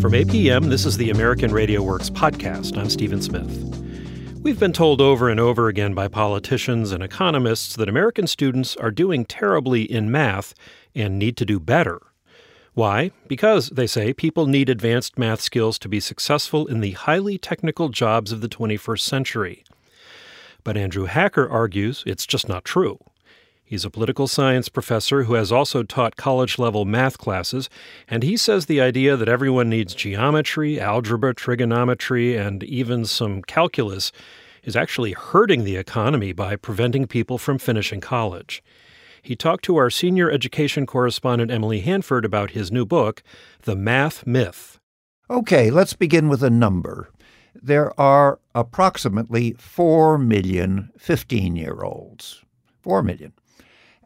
From APM, this is the American Radio Works podcast. I'm Stephen Smith. We've been told over and over again by politicians and economists that American students are doing terribly in math and need to do better. Why? Because, they say, people need advanced math skills to be successful in the highly technical jobs of the 21st century. But Andrew Hacker argues it's just not true. He's a political science professor who has also taught college level math classes, and he says the idea that everyone needs geometry, algebra, trigonometry, and even some calculus is actually hurting the economy by preventing people from finishing college. He talked to our senior education correspondent Emily Hanford about his new book, The Math Myth. Okay, let's begin with a number. There are approximately 4 million 15 year olds. 4 million.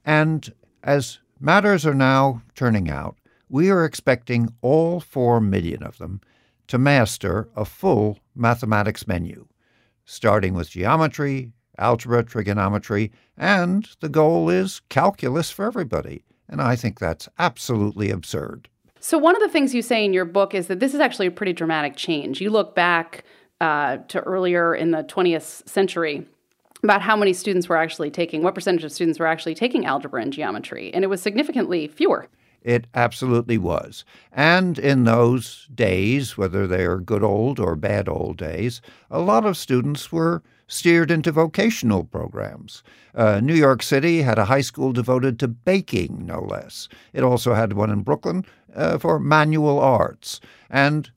And as matters are now turning out, we are expecting all 4 million of them to master a full mathematics menu, starting with geometry, algebra, trigonometry, and the goal is calculus for everybody. And I think that's absolutely absurd. So, one of the things you say in your book is that this is actually a pretty dramatic change. You look back uh, to earlier in the 20th century about how many students were actually taking, what percentage of students were actually taking algebra and geometry, and it was significantly fewer. It absolutely was. And in those days, whether they are good old or bad old days, a lot of students were steered into vocational programs. Uh, New York City had a high school devoted to baking, no less. It also had one in Brooklyn uh, for manual arts. And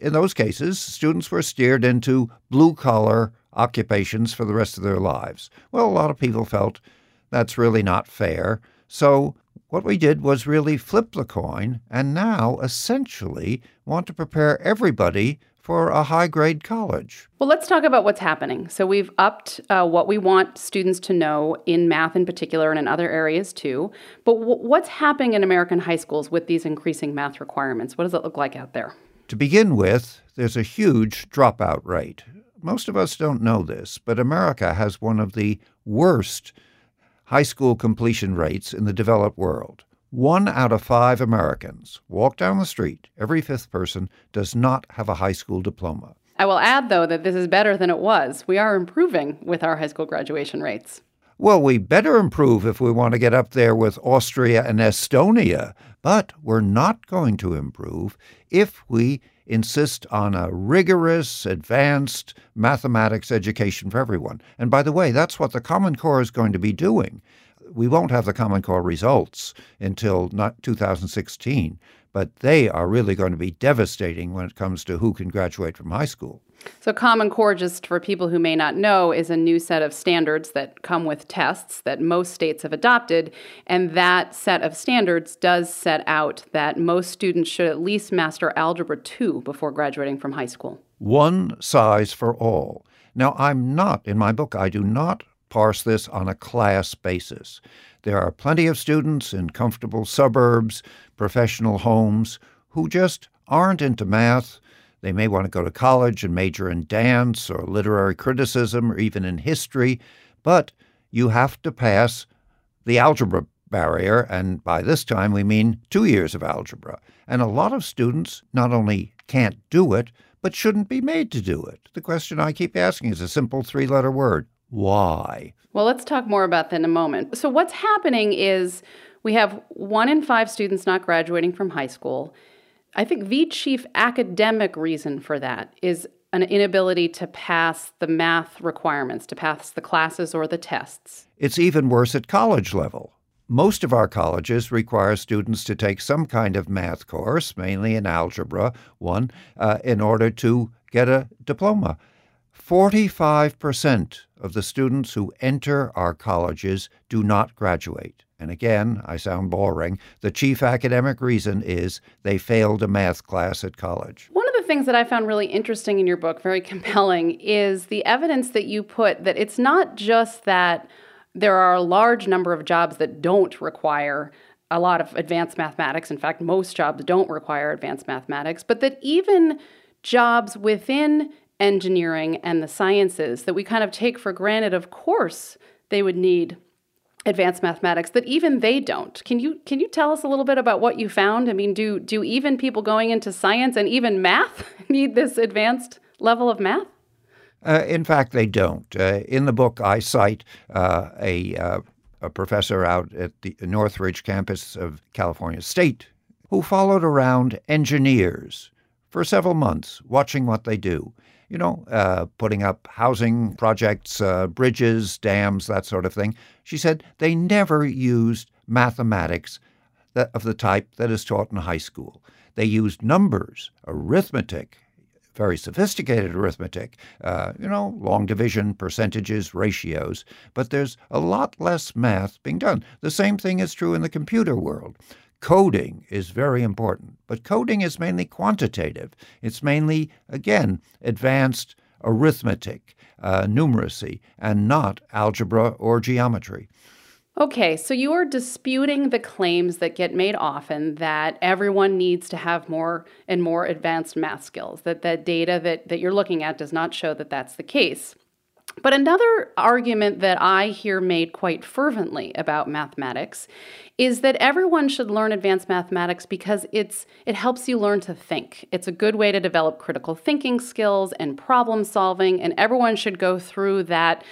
in those cases, students were steered into blue collar occupations for the rest of their lives. Well, a lot of people felt that's really not fair. So, what we did was really flip the coin and now essentially want to prepare everybody for a high grade college. Well, let's talk about what's happening. So, we've upped uh, what we want students to know in math in particular and in other areas too. But w- what's happening in American high schools with these increasing math requirements? What does it look like out there? To begin with, there's a huge dropout rate. Most of us don't know this, but America has one of the worst high school completion rates in the developed world. One out of five Americans walk down the street, every fifth person does not have a high school diploma. I will add, though, that this is better than it was. We are improving with our high school graduation rates. Well, we better improve if we want to get up there with Austria and Estonia, but we're not going to improve if we insist on a rigorous, advanced mathematics education for everyone. And by the way, that's what the Common Core is going to be doing. We won't have the Common Core results until not 2016, but they are really going to be devastating when it comes to who can graduate from high school. So, Common Core, just for people who may not know, is a new set of standards that come with tests that most states have adopted. And that set of standards does set out that most students should at least master Algebra 2 before graduating from high school. One size for all. Now, I'm not, in my book, I do not parse this on a class basis. There are plenty of students in comfortable suburbs, professional homes, who just aren't into math they may want to go to college and major in dance or literary criticism or even in history, but you have to pass the algebra barrier, and by this time we mean two years of algebra. And a lot of students not only can't do it, but shouldn't be made to do it. The question I keep asking is a simple three letter word why? Well, let's talk more about that in a moment. So, what's happening is we have one in five students not graduating from high school. I think the chief academic reason for that is an inability to pass the math requirements, to pass the classes or the tests. It's even worse at college level. Most of our colleges require students to take some kind of math course, mainly in algebra, one, uh, in order to get a diploma. 45% of the students who enter our colleges do not graduate. And again, I sound boring. The chief academic reason is they failed a math class at college. One of the things that I found really interesting in your book, very compelling, is the evidence that you put that it's not just that there are a large number of jobs that don't require a lot of advanced mathematics. In fact, most jobs don't require advanced mathematics, but that even jobs within engineering and the sciences that we kind of take for granted, of course, they would need advanced mathematics that even they don't. Can you can you tell us a little bit about what you found? I mean, do do even people going into science and even math need this advanced level of math? Uh, in fact, they don't. Uh, in the book, I cite uh, a, uh, a professor out at the Northridge campus of California State who followed around engineers for several months, watching what they do. You know, uh, putting up housing projects, uh, bridges, dams, that sort of thing. She said they never used mathematics that, of the type that is taught in high school. They used numbers, arithmetic, very sophisticated arithmetic, uh, you know, long division, percentages, ratios, but there's a lot less math being done. The same thing is true in the computer world. Coding is very important, but coding is mainly quantitative. It's mainly, again, advanced arithmetic, uh, numeracy, and not algebra or geometry. Okay, so you are disputing the claims that get made often that everyone needs to have more and more advanced math skills, that the data that, that you're looking at does not show that that's the case. But another argument that I hear made quite fervently about mathematics is that everyone should learn advanced mathematics because it's it helps you learn to think. It's a good way to develop critical thinking skills and problem solving and everyone should go through that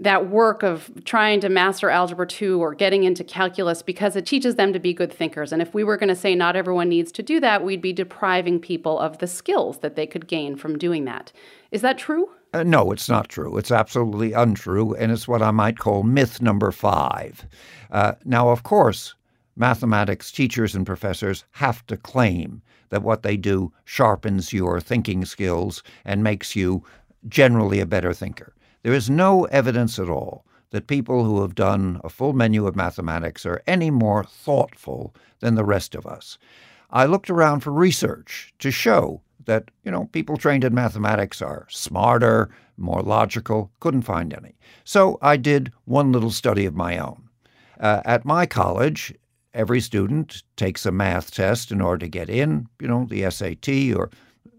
that work of trying to master algebra 2 or getting into calculus because it teaches them to be good thinkers. And if we were going to say not everyone needs to do that, we'd be depriving people of the skills that they could gain from doing that. Is that true? Uh, no, it's not true. It's absolutely untrue, and it's what I might call myth number five. Uh, now, of course, mathematics teachers and professors have to claim that what they do sharpens your thinking skills and makes you generally a better thinker. There is no evidence at all that people who have done a full menu of mathematics are any more thoughtful than the rest of us. I looked around for research to show that, you know, people trained in mathematics are smarter, more logical, couldn't find any. So I did one little study of my own. Uh, at my college, every student takes a math test in order to get in, you know, the SAT or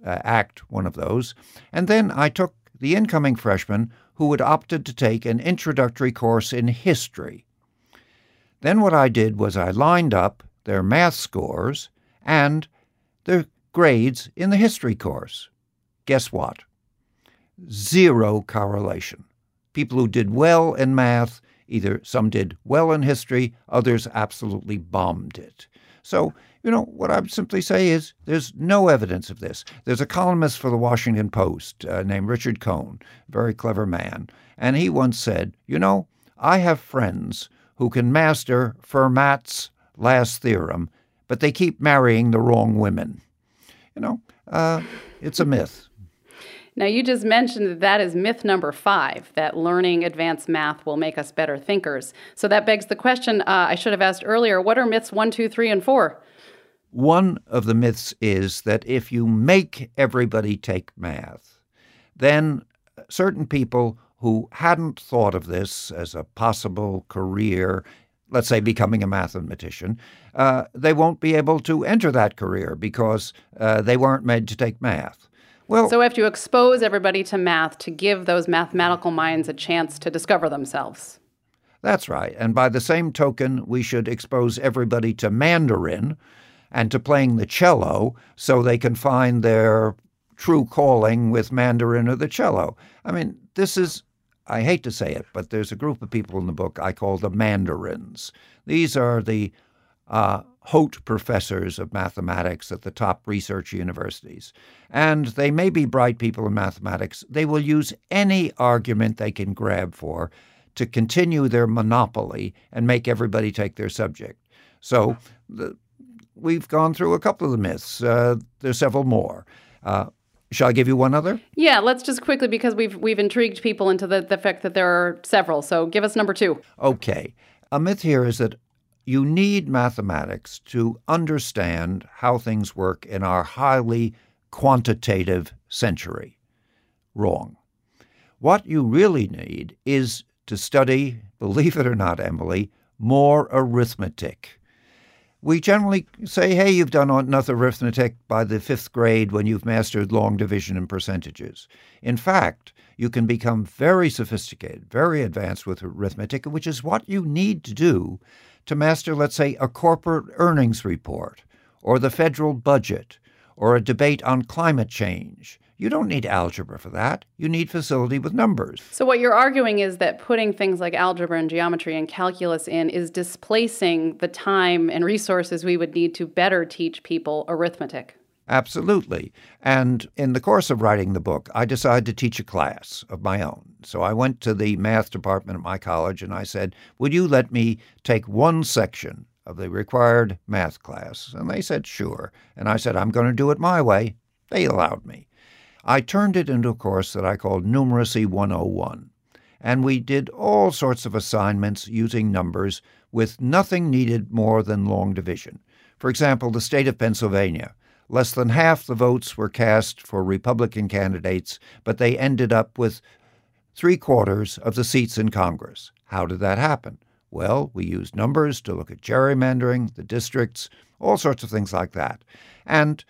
uh, ACT, one of those. And then I took the incoming freshmen who had opted to take an introductory course in history. Then what I did was I lined up their math scores and their grades in the history course. Guess what? Zero correlation. People who did well in math, either some did well in history, others absolutely bombed it. So, you know, what I would simply say is there's no evidence of this. There's a columnist for the Washington Post uh, named Richard Cohen, very clever man, and he once said, You know, I have friends who can master Fermat's last theorem, but they keep marrying the wrong women you know, uh, it's a myth. Now, you just mentioned that that is myth number five that learning advanced math will make us better thinkers. So that begs the question uh, I should have asked earlier what are myths one, two, three, and four? One of the myths is that if you make everybody take math, then certain people who hadn't thought of this as a possible career let's say, becoming a mathematician, uh, they won't be able to enter that career because uh, they weren't made to take math. Well, so we have to expose everybody to math to give those mathematical minds a chance to discover themselves. That's right. And by the same token, we should expose everybody to Mandarin and to playing the cello so they can find their true calling with Mandarin or the cello. I mean, this is I hate to say it, but there's a group of people in the book I call the Mandarins. These are the uh, Haute professors of mathematics at the top research universities. And they may be bright people in mathematics. They will use any argument they can grab for to continue their monopoly and make everybody take their subject. So the, we've gone through a couple of the myths. Uh, there's several more. Uh, Shall I give you one other? Yeah, let's just quickly because we've we've intrigued people into the, the fact that there are several. So give us number two. Okay. A myth here is that you need mathematics to understand how things work in our highly quantitative century. Wrong. What you really need is to study, believe it or not, Emily, more arithmetic. We generally say, hey, you've done enough arithmetic by the fifth grade when you've mastered long division and percentages. In fact, you can become very sophisticated, very advanced with arithmetic, which is what you need to do to master, let's say, a corporate earnings report or the federal budget or a debate on climate change. You don't need algebra for that. You need facility with numbers. So, what you're arguing is that putting things like algebra and geometry and calculus in is displacing the time and resources we would need to better teach people arithmetic. Absolutely. And in the course of writing the book, I decided to teach a class of my own. So I went to the math department at my college and I said, Would you let me take one section of the required math class? And they said, Sure. And I said, I'm going to do it my way. They allowed me. I turned it into a course that I called Numeracy 101. And we did all sorts of assignments using numbers with nothing needed more than long division. For example, the state of Pennsylvania Less than half the votes were cast for Republican candidates, but they ended up with three quarters of the seats in Congress. How did that happen? Well, we used numbers to look at gerrymandering, the districts, all sorts of things like that. And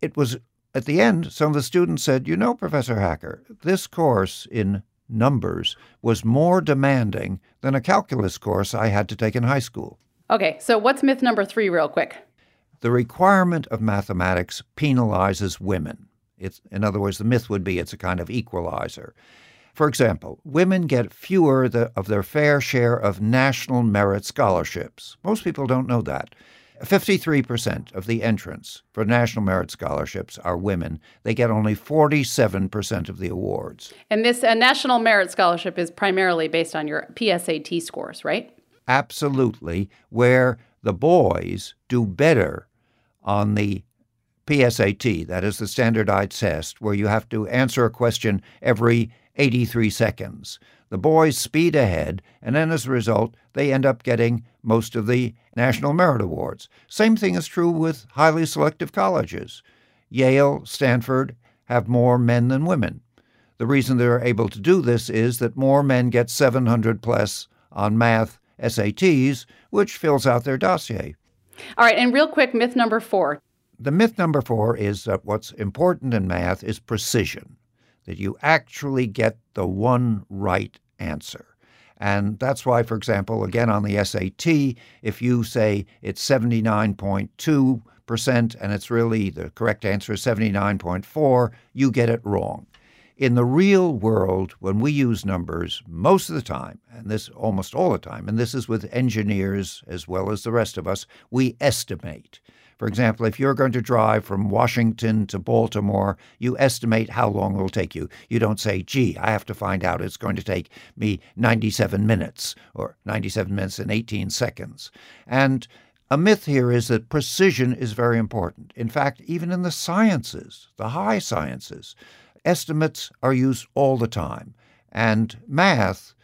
it was at the end, some of the students said, You know, Professor Hacker, this course in numbers was more demanding than a calculus course I had to take in high school. Okay, so what's myth number three, real quick? the requirement of mathematics penalizes women. It's, in other words, the myth would be it's a kind of equalizer. For example, women get fewer the, of their fair share of national merit scholarships. Most people don't know that. 53% of the entrants for National Merit Scholarships are women. They get only 47% of the awards. And this uh, National Merit Scholarship is primarily based on your PSAT scores, right? Absolutely, where the boys do better on the PSAT, that is the standardized test, where you have to answer a question every 83 seconds. The boys speed ahead, and then as a result, they end up getting most of the National Merit Awards. Same thing is true with highly selective colleges. Yale, Stanford have more men than women. The reason they're able to do this is that more men get 700 plus on math SATs, which fills out their dossier. All right, and real quick, myth number four. The myth number four is that what's important in math is precision, that you actually get the one right answer. And that's why, for example, again on the SAT, if you say it's 79.2% and it's really the correct answer is 79.4, you get it wrong. In the real world, when we use numbers, most of the time, and this almost all the time, and this is with engineers as well as the rest of us, we estimate. For example, if you're going to drive from Washington to Baltimore, you estimate how long it will take you. You don't say, gee, I have to find out it's going to take me 97 minutes or 97 minutes and 18 seconds. And a myth here is that precision is very important. In fact, even in the sciences, the high sciences, estimates are used all the time, and math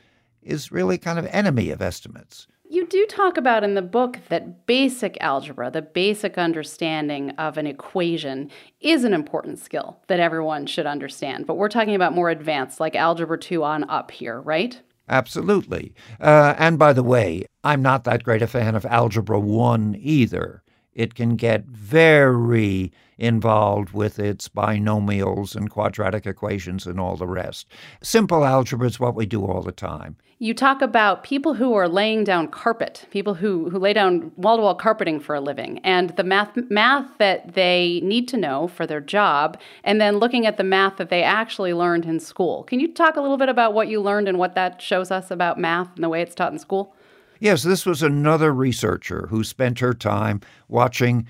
is really kind of enemy of estimates. You do talk about in the book that basic algebra, the basic understanding of an equation, is an important skill that everyone should understand. But we're talking about more advanced, like Algebra 2 on up here, right? Absolutely. Uh, and by the way, I'm not that great a fan of Algebra 1 either it can get very involved with its binomials and quadratic equations and all the rest. Simple algebra is what we do all the time. You talk about people who are laying down carpet, people who, who lay down wall to wall carpeting for a living, and the math, math that they need to know for their job, and then looking at the math that they actually learned in school. Can you talk a little bit about what you learned and what that shows us about math and the way it's taught in school? Yes, this was another researcher who spent her time watching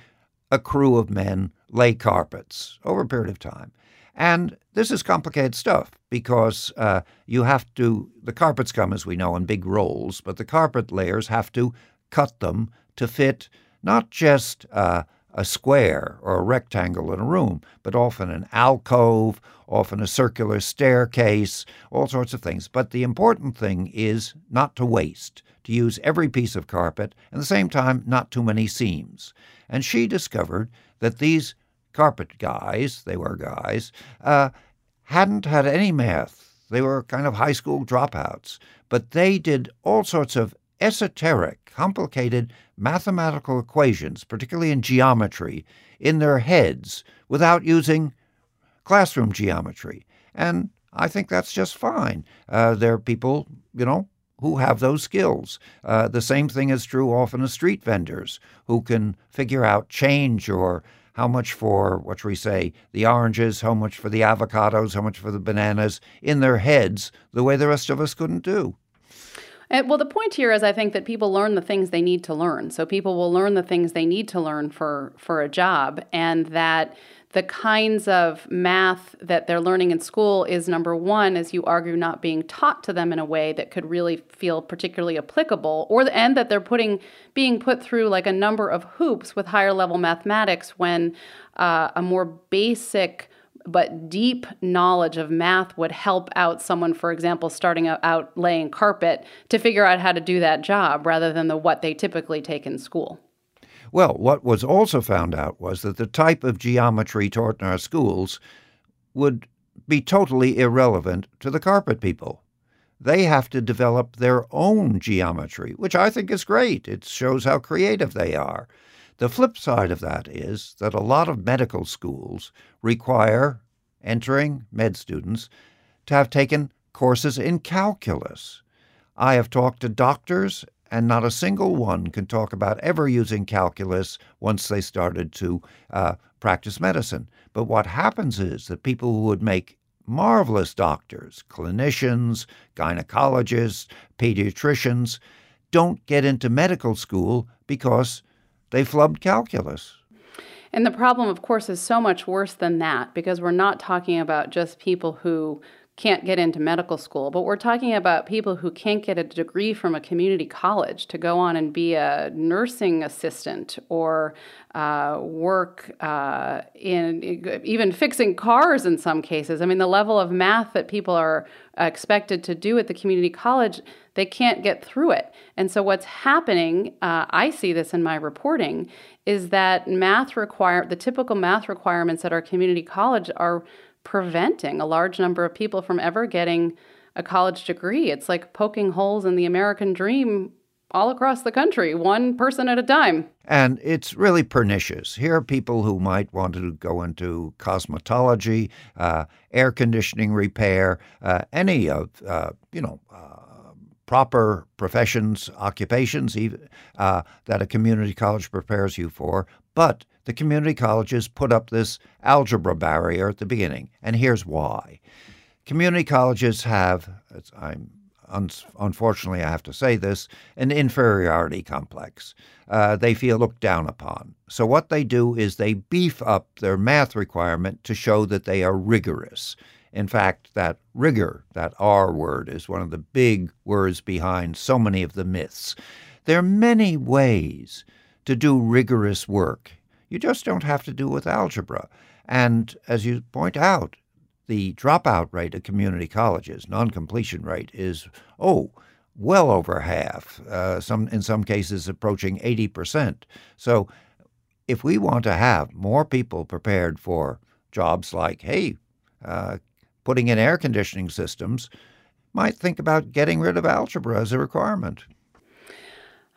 a crew of men lay carpets over a period of time. And this is complicated stuff because uh, you have to, the carpets come, as we know, in big rolls, but the carpet layers have to cut them to fit not just uh, a square or a rectangle in a room, but often an alcove, often a circular staircase, all sorts of things. But the important thing is not to waste to use every piece of carpet, and at the same time, not too many seams. And she discovered that these carpet guys, they were guys, uh, hadn't had any math. They were kind of high school dropouts, but they did all sorts of esoteric, complicated mathematical equations, particularly in geometry, in their heads without using classroom geometry. And I think that's just fine. Uh, there are people, you know, who have those skills. Uh, the same thing is true often of street vendors who can figure out change or how much for, what should we say, the oranges, how much for the avocados, how much for the bananas in their heads the way the rest of us couldn't do. And, well, the point here is I think that people learn the things they need to learn. So people will learn the things they need to learn for for a job, and that the kinds of math that they're learning in school is number one, as you argue, not being taught to them in a way that could really feel particularly applicable, or and that they're putting being put through like a number of hoops with higher level mathematics when uh, a more basic but deep knowledge of math would help out someone, for example, starting out laying carpet to figure out how to do that job rather than the what they typically take in school. Well, what was also found out was that the type of geometry taught in our schools would be totally irrelevant to the carpet people. They have to develop their own geometry, which I think is great. It shows how creative they are. The flip side of that is that a lot of medical schools require entering med students to have taken courses in calculus. I have talked to doctors and not a single one can talk about ever using calculus once they started to uh, practice medicine. But what happens is that people who would make marvelous doctors, clinicians, gynecologists, pediatricians, don't get into medical school because they flubbed calculus. And the problem, of course, is so much worse than that because we're not talking about just people who can't get into medical school, but we're talking about people who can't get a degree from a community college to go on and be a nursing assistant or uh, work uh, in even fixing cars in some cases. I mean, the level of math that people are expected to do at the community college, they can't get through it. And so, what's happening, uh, I see this in my reporting, is that math require the typical math requirements at our community college are preventing a large number of people from ever getting a college degree. It's like poking holes in the American dream all across the country, one person at a time. And it's really pernicious. Here are people who might want to go into cosmetology, uh, air conditioning repair, uh, any of, uh, you know, uh, proper professions, occupations even, uh, that a community college prepares you for. But the community colleges put up this algebra barrier at the beginning, and here's why. Community colleges have, I'm unfortunately, I have to say this, an inferiority complex. Uh, they feel looked down upon. So, what they do is they beef up their math requirement to show that they are rigorous. In fact, that rigor, that R word, is one of the big words behind so many of the myths. There are many ways to do rigorous work. You just don't have to do with algebra. And as you point out, the dropout rate at community colleges, non-completion rate, is oh, well over half. Uh, some in some cases approaching eighty percent. So, if we want to have more people prepared for jobs like, hey, uh, putting in air conditioning systems, might think about getting rid of algebra as a requirement.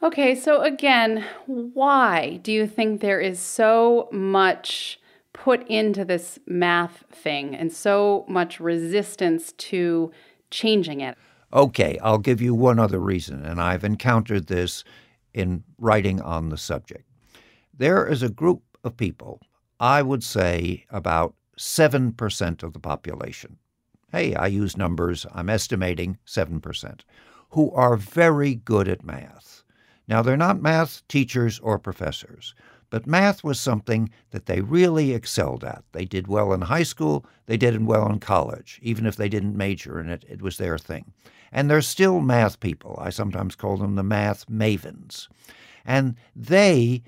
Okay, so again, why do you think there is so much put into this math thing and so much resistance to changing it? Okay, I'll give you one other reason, and I've encountered this in writing on the subject. There is a group of people, I would say about 7% of the population. Hey, I use numbers, I'm estimating 7%, who are very good at math now, they're not math teachers or professors, but math was something that they really excelled at. They did well in high school, they did well in college. Even if they didn't major in it, it was their thing. And they're still math people. I sometimes call them the math mavens. And they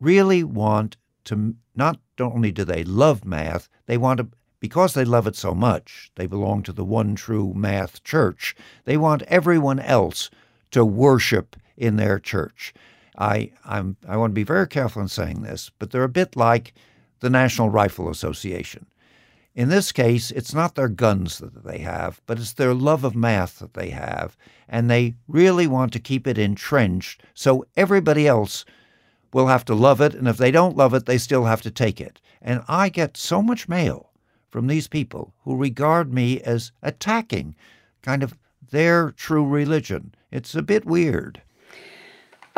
really want to not only do they love math, they want to because they love it so much, they belong to the one true math church. They want everyone else to worship in their church. I, I'm, I want to be very careful in saying this, but they're a bit like the National Rifle Association. In this case, it's not their guns that they have, but it's their love of math that they have, and they really want to keep it entrenched so everybody else will have to love it, and if they don't love it, they still have to take it. And I get so much mail from these people who regard me as attacking kind of their true religion. It's a bit weird.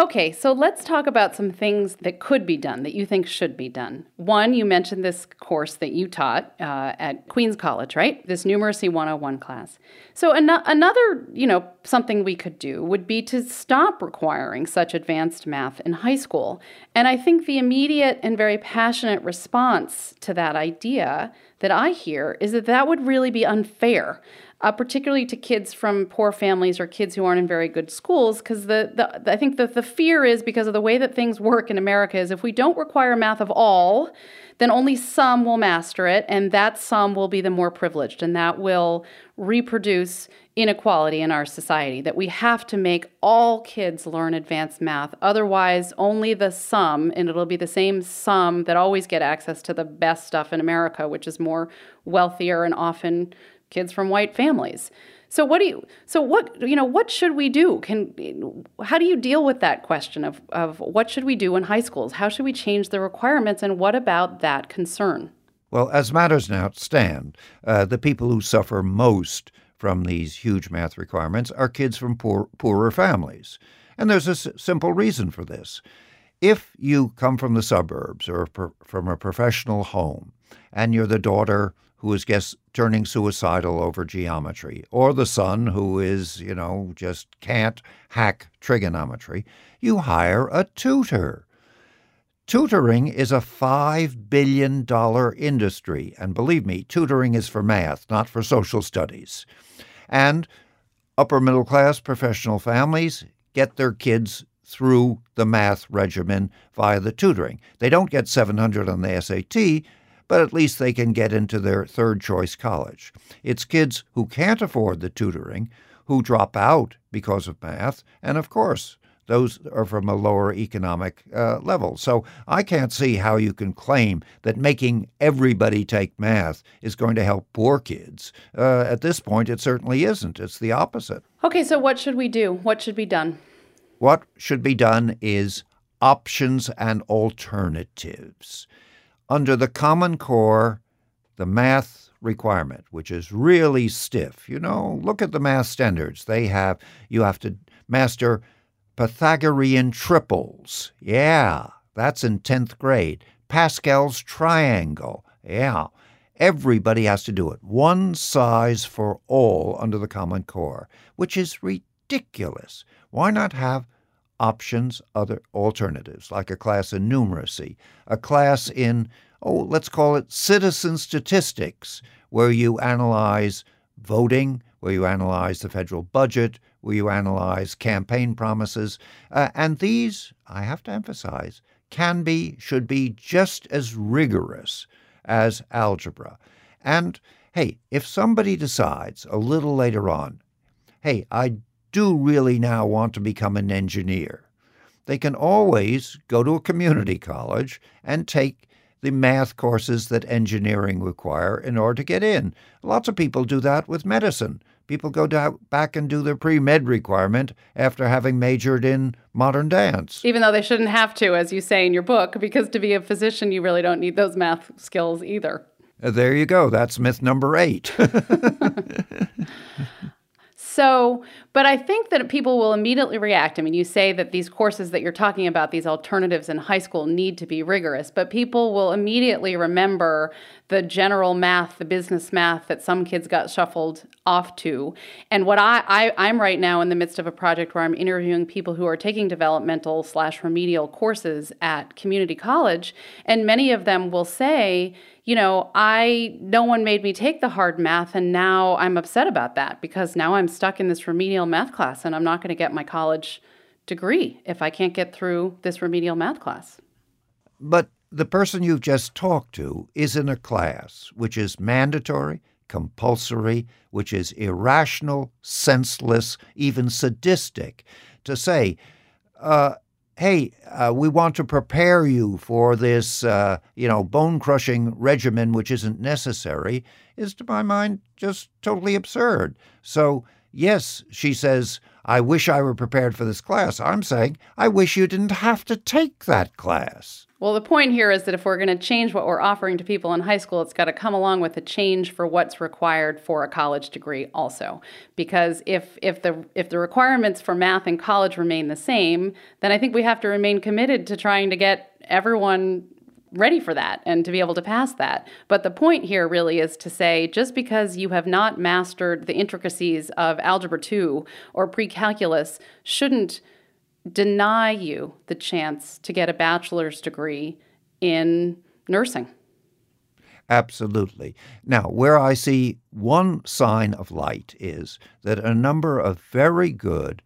Okay, so let's talk about some things that could be done that you think should be done. One, you mentioned this course that you taught uh, at Queens College, right? This Numeracy 101 class. So an- another, you know, something we could do would be to stop requiring such advanced math in high school. And I think the immediate and very passionate response to that idea that I hear is that that would really be unfair uh, particularly to kids from poor families or kids who aren't in very good schools. Because the, the I think that the fear is because of the way that things work in America is if we don't require math of all, then only some will master it, and that some will be the more privileged, and that will reproduce inequality in our society. That we have to make all kids learn advanced math, otherwise, only the some, and it'll be the same some that always get access to the best stuff in America, which is more wealthier and often kids from white families. So what do you so what you know what should we do? Can how do you deal with that question of of what should we do in high schools? How should we change the requirements and what about that concern? Well, as matters now stand, uh, the people who suffer most from these huge math requirements are kids from poor, poorer families. And there's a s- simple reason for this. If you come from the suburbs or from a professional home and you're the daughter who is guess turning suicidal over geometry, or the son who is, you know, just can't hack trigonometry, you hire a tutor. Tutoring is a $5 billion industry. And believe me, tutoring is for math, not for social studies. And upper middle class professional families get their kids through the math regimen via the tutoring. They don't get 700 on the SAT, but at least they can get into their third choice college. It's kids who can't afford the tutoring who drop out because of math, and of course, those are from a lower economic uh, level. So I can't see how you can claim that making everybody take math is going to help poor kids. Uh, at this point, it certainly isn't. It's the opposite. Okay, so what should we do? What should be done? What should be done is options and alternatives under the Common Core, the math requirement, which is really stiff. You know, look at the math standards. They have, you have to master Pythagorean triples. Yeah, that's in 10th grade. Pascal's triangle. Yeah, everybody has to do it. One size for all under the Common Core, which is ridiculous. Why not have options, other alternatives, like a class in numeracy, a class in, oh, let's call it citizen statistics, where you analyze voting, where you analyze the federal budget, where you analyze campaign promises. Uh, and these, I have to emphasize, can be, should be just as rigorous as algebra. And hey, if somebody decides a little later on, hey, I do really now want to become an engineer, they can always go to a community college and take the math courses that engineering require in order to get in. Lots of people do that with medicine. People go down, back and do their pre med requirement after having majored in modern dance. Even though they shouldn't have to, as you say in your book, because to be a physician, you really don't need those math skills either. There you go. That's myth number eight. So, but I think that people will immediately react. I mean, you say that these courses that you're talking about, these alternatives in high school, need to be rigorous, but people will immediately remember the general math, the business math that some kids got shuffled off to. And what I, I I'm right now in the midst of a project where I'm interviewing people who are taking developmental slash remedial courses at community college, and many of them will say, you know, I no one made me take the hard math and now I'm upset about that because now I'm stuck in this remedial math class and I'm not going to get my college degree if I can't get through this remedial math class. But the person you've just talked to is in a class which is mandatory, compulsory, which is irrational, senseless, even sadistic. To say, uh, hey, uh, we want to prepare you for this, uh, you know, bone crushing regimen, which isn't necessary, is to my mind just totally absurd. So, yes, she says, I wish I were prepared for this class. I'm saying, I wish you didn't have to take that class. Well, the point here is that if we're going to change what we're offering to people in high school, it's got to come along with a change for what's required for a college degree also. Because if if the if the requirements for math in college remain the same, then I think we have to remain committed to trying to get everyone ready for that and to be able to pass that. But the point here really is to say just because you have not mastered the intricacies of algebra 2 or pre-calculus shouldn't deny you the chance to get a bachelor's degree in nursing. Absolutely. Now, where I see one sign of light is that a number of very good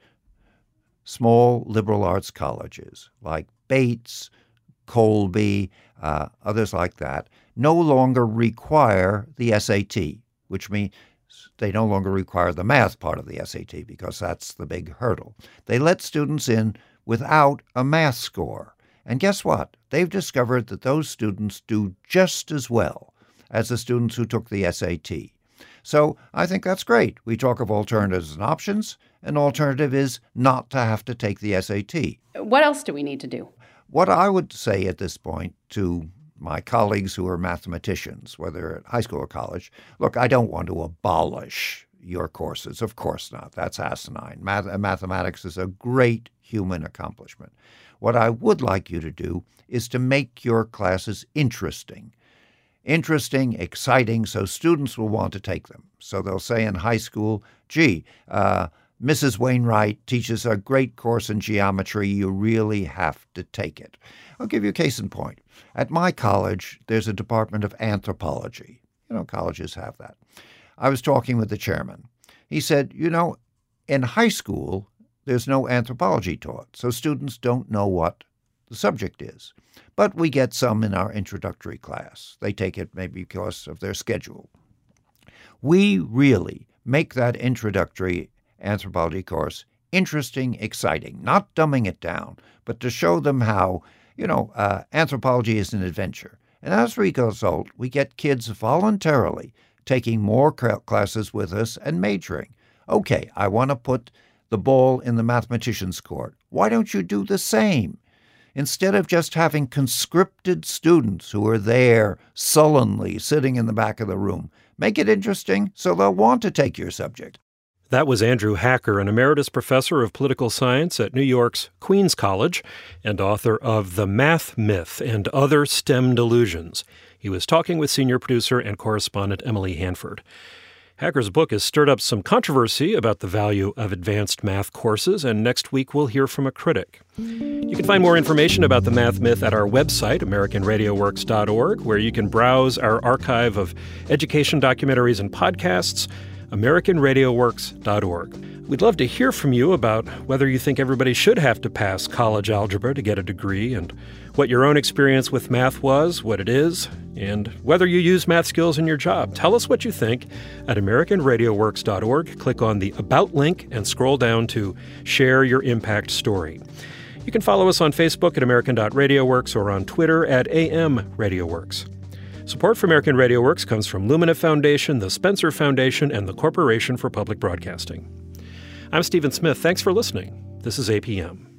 small liberal arts colleges like Bates, Colby, uh, others like that, no longer require the SAT, which means they no longer require the math part of the SAT because that's the big hurdle. They let students in without a math score. And guess what? They've discovered that those students do just as well as the students who took the SAT. So I think that's great. We talk of alternatives and options. An alternative is not to have to take the SAT. What else do we need to do? What I would say at this point to my colleagues who are mathematicians, whether at high school or college, look, I don't want to abolish your courses. Of course not. That's asinine. Math- mathematics is a great human accomplishment. What I would like you to do is to make your classes interesting. Interesting, exciting, so students will want to take them. So they'll say in high school, gee, uh, Mrs. Wainwright teaches a great course in geometry. You really have to take it. I'll give you a case in point. At my college, there's a department of anthropology. You know, colleges have that. I was talking with the chairman. He said, You know, in high school, there's no anthropology taught, so students don't know what the subject is. But we get some in our introductory class. They take it maybe because of their schedule. We really make that introductory anthropology course interesting, exciting, not dumbing it down, but to show them how, you know, uh, anthropology is an adventure. And as a result, we get kids voluntarily taking more classes with us and majoring. Okay, I want to put the ball in the mathematician's court. Why don't you do the same? Instead of just having conscripted students who are there sullenly sitting in the back of the room, make it interesting so they'll want to take your subject. That was Andrew Hacker, an emeritus professor of political science at New York's Queens College and author of The Math Myth and Other STEM Delusions. He was talking with senior producer and correspondent Emily Hanford. Hacker's book has stirred up some controversy about the value of advanced math courses, and next week we'll hear from a critic. You can find more information about the math myth at our website, AmericanRadioWorks.org, where you can browse our archive of education documentaries and podcasts AmericanRadioWorks.org. We'd love to hear from you about whether you think everybody should have to pass college algebra to get a degree, and what your own experience with math was, what it is, and whether you use math skills in your job. Tell us what you think at AmericanRadioWorks.org. Click on the About link and scroll down to Share Your Impact Story. You can follow us on Facebook at American.RadioWorks or on Twitter at AM AMRadioWorks. Support for American Radio Works comes from Lumina Foundation, the Spencer Foundation, and the Corporation for Public Broadcasting. I'm Stephen Smith. Thanks for listening. This is APM.